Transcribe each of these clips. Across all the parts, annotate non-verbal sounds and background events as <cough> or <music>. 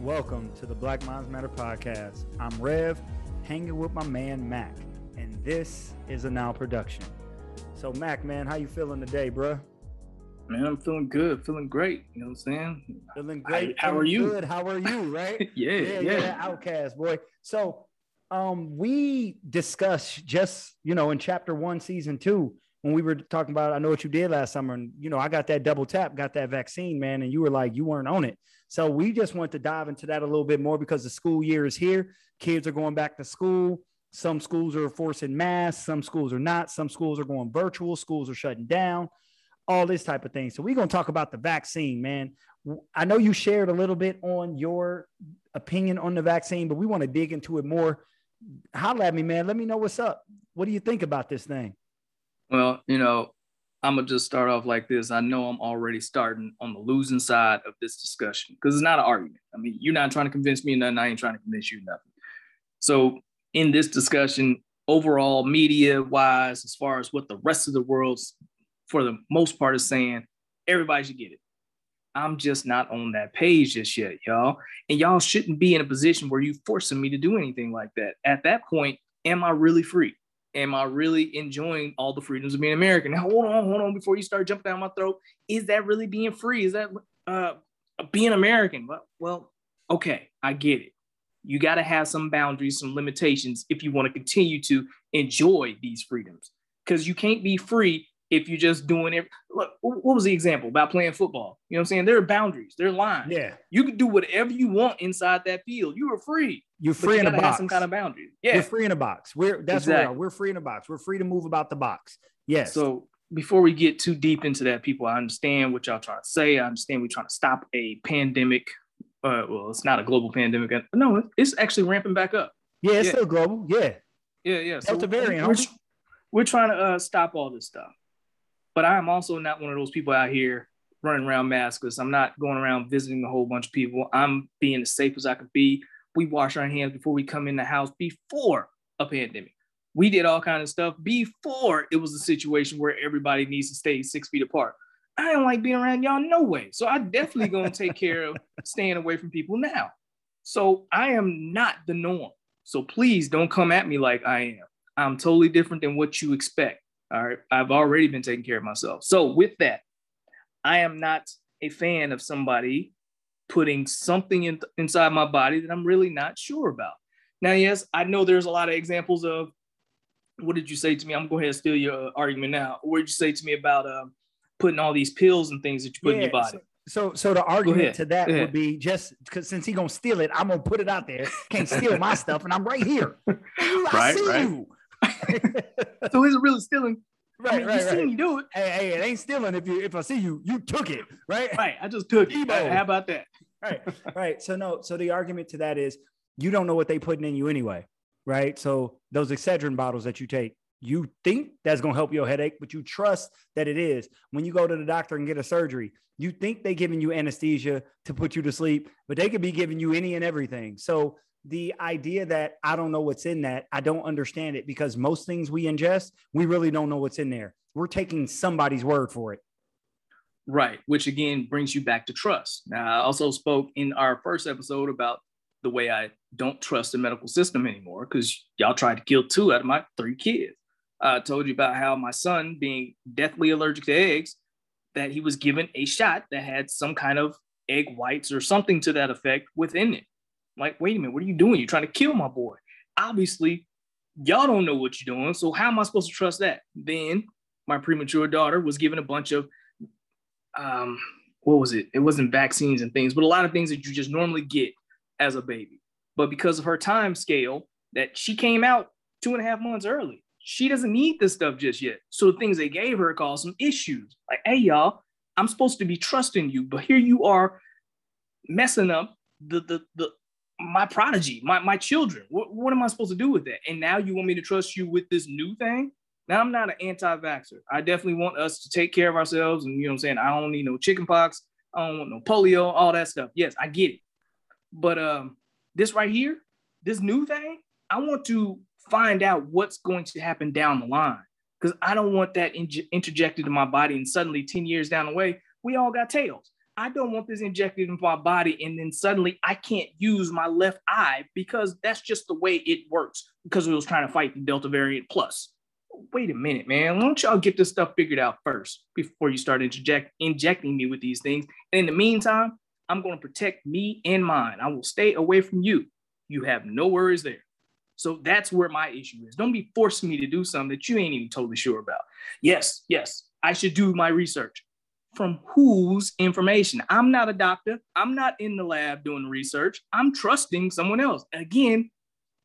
Welcome to the Black Minds Matter podcast. I'm Rev, hanging with my man Mac, and this is a now production. So, Mac, man, how you feeling today, bruh? Man, I'm feeling good, feeling great. You know what I'm saying? Feeling great. how feeling are you? Good. How are you? <laughs> Right? yeah, yeah, yeah. yeah, Outcast boy. So, um, we discussed just you know in chapter one, season two, when we were talking about I know what you did last summer, and you know I got that double tap, got that vaccine, man, and you were like you weren't on it. So we just want to dive into that a little bit more because the school year is here. Kids are going back to school. Some schools are forcing masks, some schools are not. Some schools are going virtual. Schools are shutting down. All this type of thing. So we're gonna talk about the vaccine, man. I know you shared a little bit on your opinion on the vaccine, but we want to dig into it more. Holla at me, man. Let me know what's up. What do you think about this thing? Well, you know, I'm gonna just start off like this. I know I'm already starting on the losing side of this discussion because it's not an argument. I mean, you're not trying to convince me nothing. I ain't trying to convince you nothing. So in this discussion, overall media wise, as far as what the rest of the world's for the most part is saying, everybody should get it. I'm just not on that page just yet, y'all. And y'all shouldn't be in a position where you forcing me to do anything like that. At that point, am I really free? Am I really enjoying all the freedoms of being American? Now, hold on, hold on, before you start jumping down my throat. Is that really being free? Is that uh, being American? Well, well, okay, I get it. You got to have some boundaries, some limitations if you want to continue to enjoy these freedoms. Because you can't be free if you're just doing it. Look, what was the example about playing football? You know what I'm saying? There are boundaries, there are lines. Yeah. You can do whatever you want inside that field. You are free. You're free you in a box. some kind of boundaries. Yeah. free in a box. We're that's what we are. We're free in a box. We're free to move about the box. Yes. So before we get too deep into that, people, I understand what y'all trying to say. I understand we're trying to stop a pandemic. Uh, well, it's not a global pandemic. No, it's actually ramping back up. yeah, it's yeah. still global. Yeah. Yeah, yeah. So Delta variant, We're, we're trying to uh, stop all this stuff. But I'm also not one of those people out here running around maskless. I'm not going around visiting a whole bunch of people. I'm being as safe as I can be. We wash our hands before we come in the house before a pandemic. We did all kind of stuff before it was a situation where everybody needs to stay six feet apart. I don't like being around y'all no way. So I definitely gonna <laughs> take care of staying away from people now. So I am not the norm. So please don't come at me like I am. I'm totally different than what you expect. All right. I've already been taking care of myself. So with that, I am not a fan of somebody putting something in, inside my body that I'm really not sure about. Now, yes, I know there's a lot of examples of what did you say to me? I'm going to go ahead and steal your uh, argument now. What did you say to me about um, putting all these pills and things that you put in your body? So, so the argument to that would be just because since he gonna steal it, I'm gonna put it out there. Can't steal my <laughs> stuff, and I'm right here. Right, see right. you. <laughs> So is it really stealing? right, I mean, right, you seen right. me do it. Hey, hey, it ain't stealing if you if I see you, you took it, right? Right. I just took it. Debo. How about that? right <laughs> right so no so the argument to that is you don't know what they putting in you anyway right so those excedrin bottles that you take you think that's going to help your headache but you trust that it is when you go to the doctor and get a surgery you think they giving you anesthesia to put you to sleep but they could be giving you any and everything so the idea that i don't know what's in that i don't understand it because most things we ingest we really don't know what's in there we're taking somebody's word for it Right, which again brings you back to trust. Now, I also spoke in our first episode about the way I don't trust the medical system anymore because y'all tried to kill two out of my three kids. I told you about how my son, being deathly allergic to eggs, that he was given a shot that had some kind of egg whites or something to that effect within it. Like, wait a minute, what are you doing? You're trying to kill my boy. Obviously, y'all don't know what you're doing. So, how am I supposed to trust that? Then, my premature daughter was given a bunch of um, what was it? It wasn't vaccines and things, but a lot of things that you just normally get as a baby. But because of her time scale, that she came out two and a half months early, she doesn't need this stuff just yet. So the things they gave her caused some issues. Like, hey, y'all, I'm supposed to be trusting you, but here you are messing up the the the my prodigy, my my children. What, what am I supposed to do with that? And now you want me to trust you with this new thing? Now I'm not an anti-vaxxer. I definitely want us to take care of ourselves, and you know what I'm saying. I don't need no chicken pox. I don't want no polio, all that stuff. Yes, I get it. But um, this right here, this new thing, I want to find out what's going to happen down the line because I don't want that inj- interjected in my body, and suddenly 10 years down the way, we all got tails. I don't want this injected into my body and then suddenly I can't use my left eye because that's just the way it works because it was trying to fight the Delta variant plus. Wait a minute, man. Why don't y'all get this stuff figured out first before you start inject, injecting me with these things? And in the meantime, I'm going to protect me and mine. I will stay away from you. You have no worries there. So that's where my issue is. Don't be forcing me to do something that you ain't even totally sure about. Yes, yes, I should do my research from whose information? I'm not a doctor. I'm not in the lab doing research. I'm trusting someone else. Again,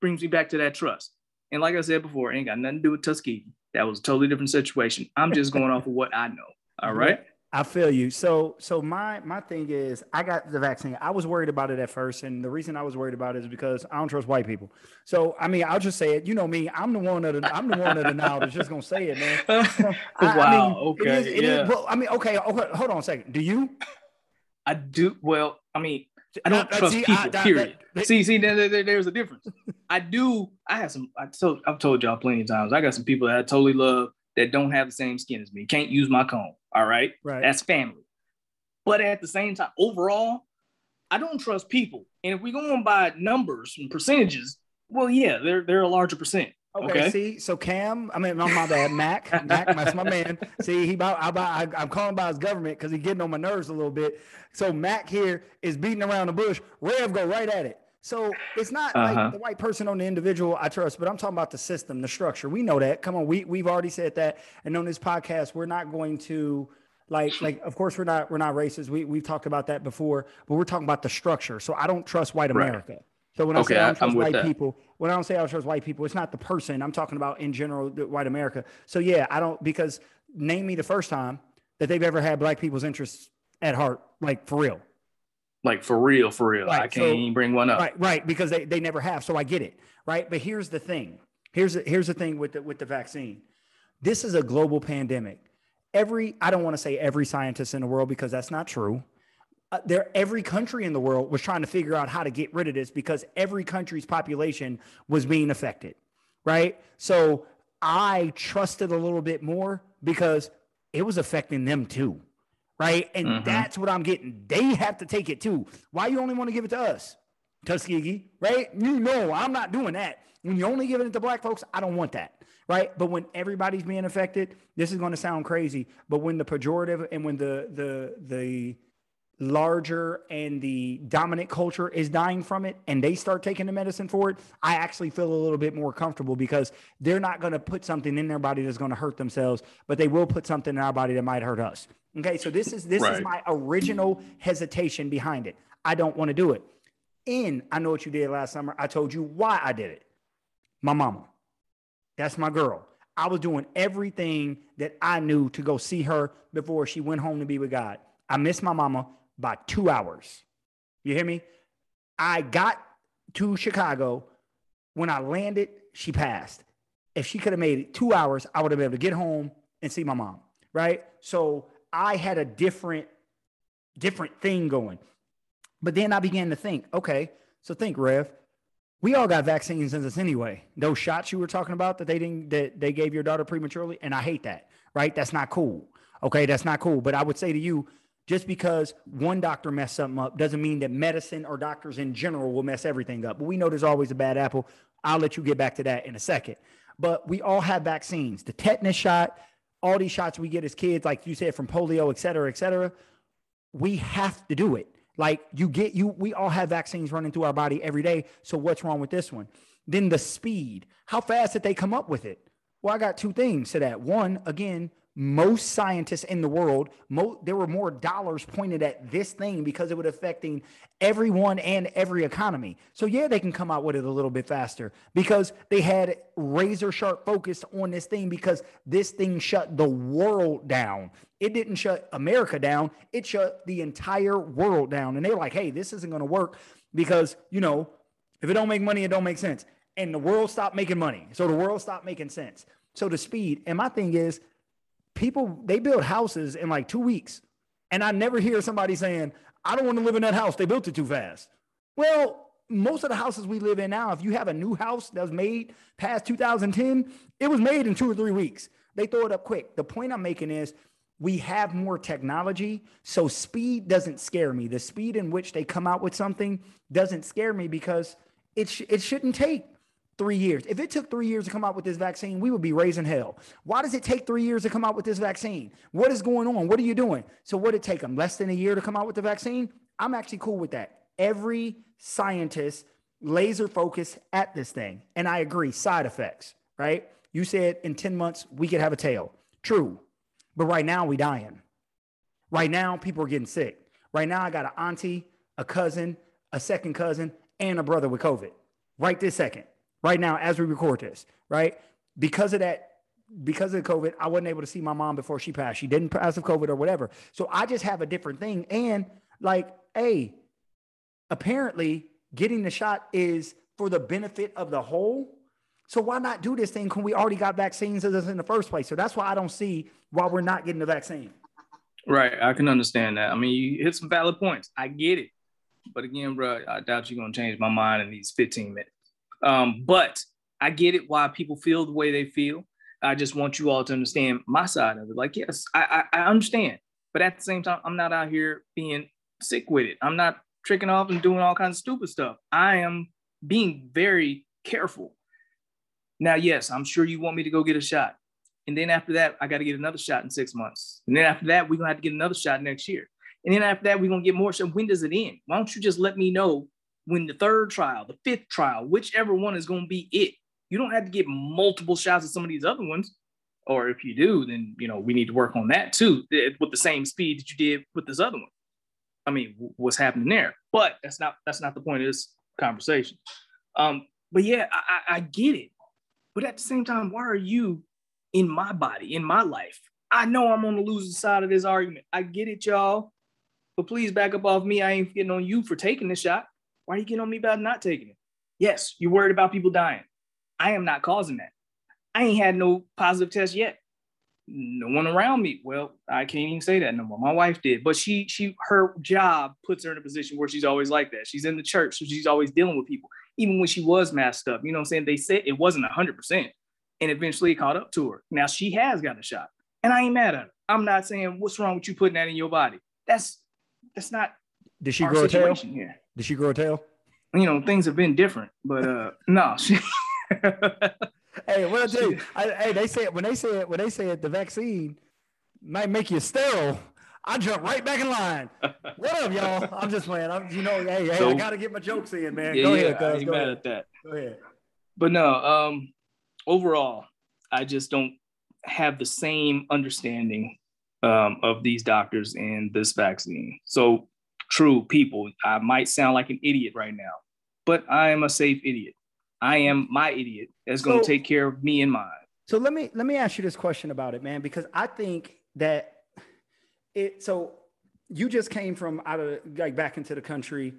brings me back to that trust. And like I said before, ain't got nothing to do with Tuskegee. That was a totally different situation. I'm just going off of what I know. All right. I feel you. So so my my thing is I got the vaccine. I was worried about it at first, and the reason I was worried about it is because I don't trust white people. So I mean, I'll just say it. You know me. I'm the one of the I'm the one of the now that's just gonna say it, man. <laughs> I, wow. I mean, okay. It is, it yeah. Is, well, I mean, okay, okay. Hold on a second. Do you? I do. Well, I mean, I don't uh, trust see, people. I, period. That, that, see, see, there, there, there's a difference. I do. I have some. I told. I've told y'all plenty of times. I got some people that I totally love that don't have the same skin as me. Can't use my comb. All right. Right. That's family. But at the same time, overall, I don't trust people. And if we go on by numbers and percentages, well, yeah, they're they're a larger percent. Okay, okay. see, so Cam, I mean, not my bad, Mac, <laughs> Mac, that's my man. See, he about, I, I, am calling by his government because he's getting on my nerves a little bit. So Mac here is beating around the bush. Rev go right at it. So it's not uh-huh. like the white person on the individual I trust, but I'm talking about the system, the structure. We know that. Come on, we we've already said that, and on this podcast, we're not going to like like of course we're not we're not racist. We we've talked about that before, but we're talking about the structure. So I don't trust white America. Right. So when okay, I say I don't trust white that. people, when I don't say I don't trust white people, it's not the person. I'm talking about in general white America. So yeah, I don't because name me the first time that they've ever had black people's interests at heart, like for real. Like for real, for real. Right. I can't so, even bring one up. Right, right, because they, they never have. So I get it. Right. But here's the thing. Here's the, here's the thing with the with the vaccine. This is a global pandemic. Every I don't want to say every scientist in the world because that's not true. Uh, there every country in the world was trying to figure out how to get rid of this because every country's population was being affected. Right. So I trusted a little bit more because it was affecting them too right? And mm-hmm. that's what I'm getting. They have to take it too. Why you only want to give it to us? Tuskegee, right? You know, I'm not doing that. When you're only giving it to black folks, I don't want that, right? But when everybody's being affected, this is going to sound crazy, but when the pejorative and when the the the larger and the dominant culture is dying from it and they start taking the medicine for it, I actually feel a little bit more comfortable because they're not going to put something in their body that's going to hurt themselves, but they will put something in our body that might hurt us. Okay, so this is this right. is my original hesitation behind it. I don't want to do it. In I know what you did last summer. I told you why I did it. My mama. That's my girl. I was doing everything that I knew to go see her before she went home to be with God. I miss my mama by two hours. You hear me? I got to Chicago. When I landed, she passed. If she could have made it two hours, I would have been able to get home and see my mom. Right. So I had a different, different thing going. But then I began to think, okay, so think, Rev, we all got vaccines in us anyway. Those shots you were talking about that they didn't that they gave your daughter prematurely, and I hate that. Right? That's not cool. Okay, that's not cool. But I would say to you, just because one doctor messed something up doesn't mean that medicine or doctors in general will mess everything up. But we know there's always a bad apple. I'll let you get back to that in a second. But we all have vaccines. The tetanus shot, all these shots we get as kids, like you said, from polio, et cetera, et cetera, we have to do it. Like you get you, we all have vaccines running through our body every day. So what's wrong with this one? Then the speed. How fast did they come up with it? Well, I got two things to that. One, again, most scientists in the world, mo- there were more dollars pointed at this thing because it was affecting everyone and every economy. So yeah, they can come out with it a little bit faster because they had razor sharp focus on this thing because this thing shut the world down. It didn't shut America down; it shut the entire world down. And they were like, "Hey, this isn't going to work because you know, if it don't make money, it don't make sense." And the world stopped making money, so the world stopped making sense. So the speed. And my thing is people they build houses in like two weeks. And I never hear somebody saying, I don't want to live in that house. They built it too fast. Well, most of the houses we live in now, if you have a new house that was made past 2010, it was made in two or three weeks. They throw it up quick. The point I'm making is we have more technology. So speed doesn't scare me. The speed in which they come out with something doesn't scare me because it, sh- it shouldn't take three years. If it took three years to come out with this vaccine, we would be raising hell. Why does it take three years to come out with this vaccine? What is going on? What are you doing? So, what'd it take them less than a year to come out with the vaccine? I'm actually cool with that. Every scientist laser focus at this thing. And I agree, side effects, right? You said in 10 months we could have a tail. True. But right now we dying. Right now people are getting sick. Right now I got an auntie, a cousin, a second cousin, and a brother with COVID. Right this second. Right now as we record this, right? Because of that because of COVID, I wasn't able to see my mom before she passed. She didn't pass of COVID or whatever. So I just have a different thing. And like, hey, apparently getting the shot is for the benefit of the whole. So why not do this thing when we already got vaccines in the first place? So that's why I don't see why we're not getting the vaccine. Right, I can understand that. I mean, you hit some valid points. I get it, but again, bro, I doubt you're gonna change my mind in these 15 minutes. Um, but I get it why people feel the way they feel. I just want you all to understand my side of it. Like, yes, I, I, I understand, but at the same time, I'm not out here being sick with it. I'm not tricking off and doing all kinds of stupid stuff. I am being very careful. Now, yes, I'm sure you want me to go get a shot. And then after that, I got to get another shot in six months. And then after that, we're going to have to get another shot next year. And then after that, we're going to get more. So when does it end? Why don't you just let me know when the third trial, the fifth trial, whichever one is going to be it? You don't have to get multiple shots of some of these other ones. Or if you do, then, you know, we need to work on that too eh, with the same speed that you did with this other one. I mean, what's happening there. But that's not that's not the point of this conversation. Um, but yeah, I, I get it. But at the same time, why are you in my body, in my life? I know I'm on the losing side of this argument. I get it, y'all. But please back up off me. I ain't getting on you for taking the shot. Why are you getting on me about not taking it? Yes, you're worried about people dying. I am not causing that. I ain't had no positive test yet no one around me. Well, I can't even say that no more. My wife did, but she she her job puts her in a position where she's always like that. She's in the church, so she's always dealing with people. Even when she was masked up, you know what I'm saying? They said it wasn't hundred percent, and eventually it caught up to her. Now she has got a shot, and I ain't mad at her. I'm not saying what's wrong with you putting that in your body. That's that's not. Did she grow a tail? Here. Did she grow a tail? You know, things have been different, but uh <laughs> no, <laughs> she hey, what I tell you? I, hey, they say when they said when they said the vaccine might make you sterile. I jump right back in line. What up, y'all? I'm just playing. I'm, you know, hey, hey, so, I gotta get my jokes in, man. Yeah, Go yeah, ahead, cuz. I ain't Go mad ahead. at that. Go ahead. But no, um, overall, I just don't have the same understanding um, of these doctors and this vaccine. So, true people, I might sound like an idiot right now, but I am a safe idiot. I am my idiot that's going to so, take care of me and mine. So let me let me ask you this question about it, man, because I think that it. So you just came from out of like back into the country,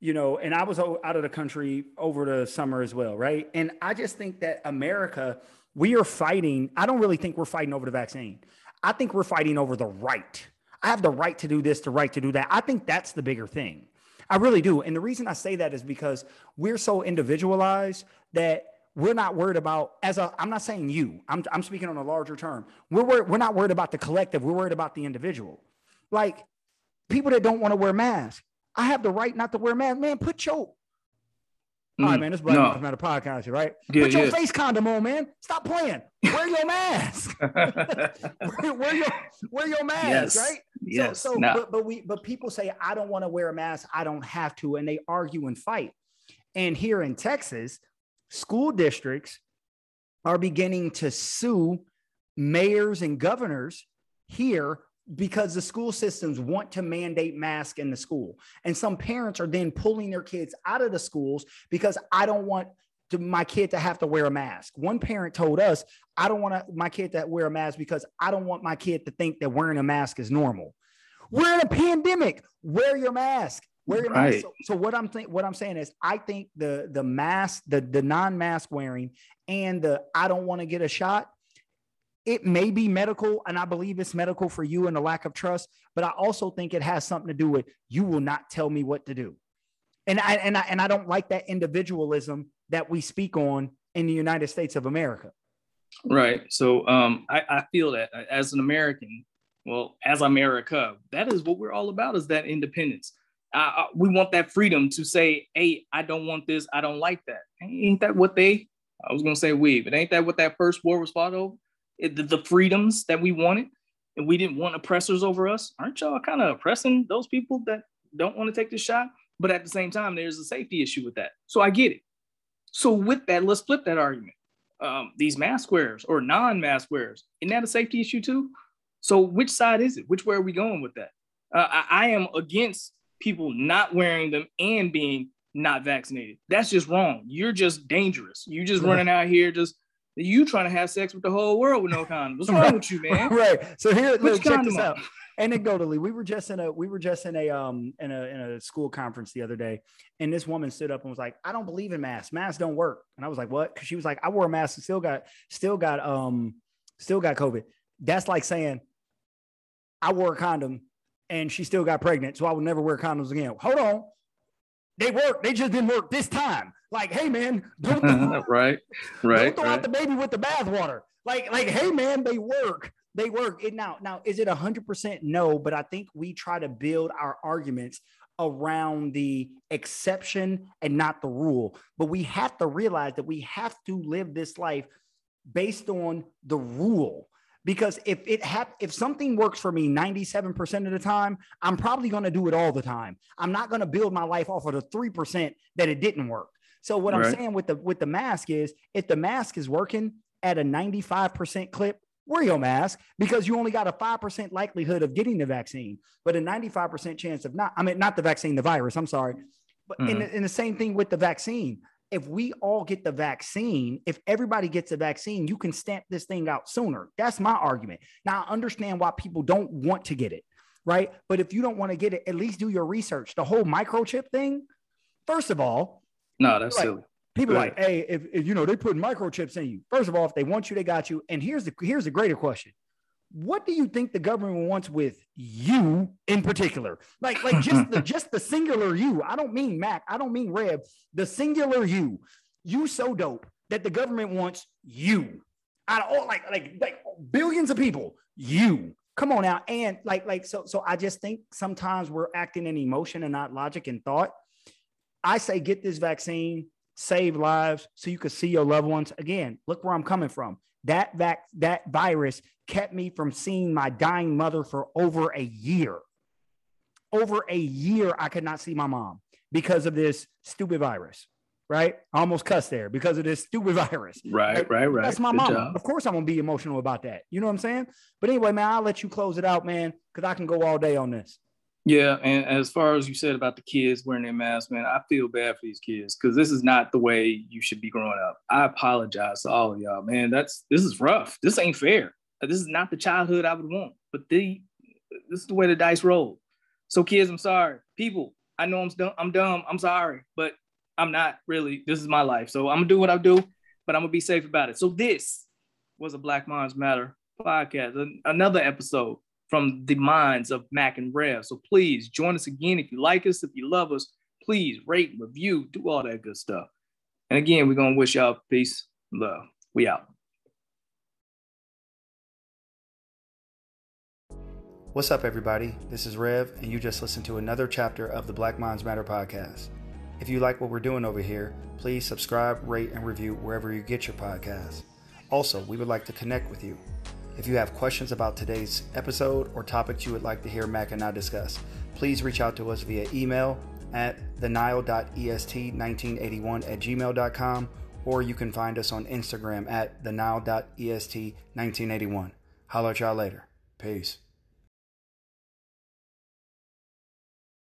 you know, and I was out of the country over the summer as well, right? And I just think that America, we are fighting. I don't really think we're fighting over the vaccine. I think we're fighting over the right. I have the right to do this, the right to do that. I think that's the bigger thing. I really do. And the reason I say that is because we're so individualized that we're not worried about as a i'm not saying you i'm, I'm speaking on a larger term we're, worried, we're not worried about the collective we're worried about the individual like people that don't want to wear masks i have the right not to wear masks man put your Mm, All right, man, this black no. not a podcast, right? Yeah, Put your yeah. face condom on, man. Stop playing. Wear your mask. <laughs> wear, wear, your wear your mask, yes. right? Yes. So, so no. but, but we but people say I don't want to wear a mask. I don't have to, and they argue and fight. And here in Texas, school districts are beginning to sue mayors and governors here because the school systems want to mandate mask in the school. And some parents are then pulling their kids out of the schools because I don't want to, my kid to have to wear a mask. One parent told us, I don't want my kid to wear a mask because I don't want my kid to think that wearing a mask is normal. We're in a pandemic. Wear your mask. Wear your right. mask. So, so what I'm think, what I'm saying is, I think the the mask, the the non-mask wearing, and the I don't want to get a shot it may be medical, and I believe it's medical for you and the lack of trust, but I also think it has something to do with you will not tell me what to do. And I and I and I don't like that individualism that we speak on in the United States of America. Right. So um, I, I feel that as an American, Well, as America, that is what we're all about is that independence. Uh, we want that freedom to say, hey, I don't want this, I don't like that. Ain't that what they, I was gonna say we, but ain't that what that first war was fought over? The freedoms that we wanted and we didn't want oppressors over us. Aren't y'all kind of oppressing those people that don't want to take the shot? But at the same time, there's a safety issue with that. So I get it. So with that, let's flip that argument. Um, these mask wearers or non-mask wearers, isn't that a safety issue too? So which side is it? Which way are we going with that? Uh, I, I am against people not wearing them and being not vaccinated. That's just wrong. You're just dangerous. You just running out here just you trying to have sex with the whole world with no condom. What's wrong right. with you, man? <laughs> right. So here, look, check this out. Anecdotally, we were just in a we were just in a um in a in a school conference the other day, and this woman stood up and was like, "I don't believe in masks. Masks don't work." And I was like, "What?" Because she was like, "I wore a mask and still got still got um still got COVID." That's like saying, "I wore a condom and she still got pregnant, so I will never wear condoms again." Hold on, they work. They just didn't work this time. Like, hey man, don't throw, <laughs> right, right, don't throw right. out the baby with the bathwater. Like, like, hey man, they work. They work. It now, now is it hundred percent no? But I think we try to build our arguments around the exception and not the rule. But we have to realize that we have to live this life based on the rule because if it hap- if something works for me 97% of the time i'm probably going to do it all the time i'm not going to build my life off of the 3% that it didn't work so what right. i'm saying with the with the mask is if the mask is working at a 95% clip wear your mask because you only got a 5% likelihood of getting the vaccine but a 95% chance of not i mean not the vaccine the virus i'm sorry but mm-hmm. in, the, in the same thing with the vaccine if we all get the vaccine, if everybody gets a vaccine, you can stamp this thing out sooner. That's my argument. Now, I understand why people don't want to get it, right? But if you don't want to get it, at least do your research. The whole microchip thing, first of all, no, that's like, silly. People like, hey, if, if you know they put microchips in you. First of all, if they want you, they got you. And here's the here's the greater question: what do you think the government wants with you in particular? Like, like just the <laughs> just the singular you. I don't mean Mac. I don't mean Rev. The singular you. You so dope that the government wants you. Out of all like like like billions of people, you. Come on now. And like like so so I just think sometimes we're acting in emotion and not logic and thought. I say get this vaccine, save lives so you can see your loved ones. Again, look where I'm coming from. That vac- that virus kept me from seeing my dying mother for over a year. Over a year, I could not see my mom because of this stupid virus. Right? I almost cussed there because of this stupid <laughs> virus. Right, right, right. That's my mom. Of course, I'm gonna be emotional about that. You know what I'm saying? But anyway, man, I'll let you close it out, man, because I can go all day on this. Yeah, and as far as you said about the kids wearing their masks, man, I feel bad for these kids because this is not the way you should be growing up. I apologize to all of y'all, man. That's this is rough. This ain't fair. This is not the childhood I would want. But the this is the way the dice roll. So kids, I'm sorry. People, I know I'm dumb. I'm dumb. I'm sorry, but I'm not really. This is my life, so I'm gonna do what I do, but I'm gonna be safe about it. So this was a Black Minds Matter podcast, another episode from the minds of Mac and Rev. So please join us again if you like us, if you love us. Please rate, review, do all that good stuff. And again, we're gonna wish y'all peace, love. We out. What's up, everybody? This is Rev, and you just listened to another chapter of the Black Minds Matter podcast. If you like what we're doing over here, please subscribe, rate, and review wherever you get your podcasts. Also, we would like to connect with you. If you have questions about today's episode or topics you would like to hear Mac and I discuss, please reach out to us via email at thenile.est1981 at gmail.com or you can find us on Instagram at thenile.est1981. Holler at y'all later. Peace.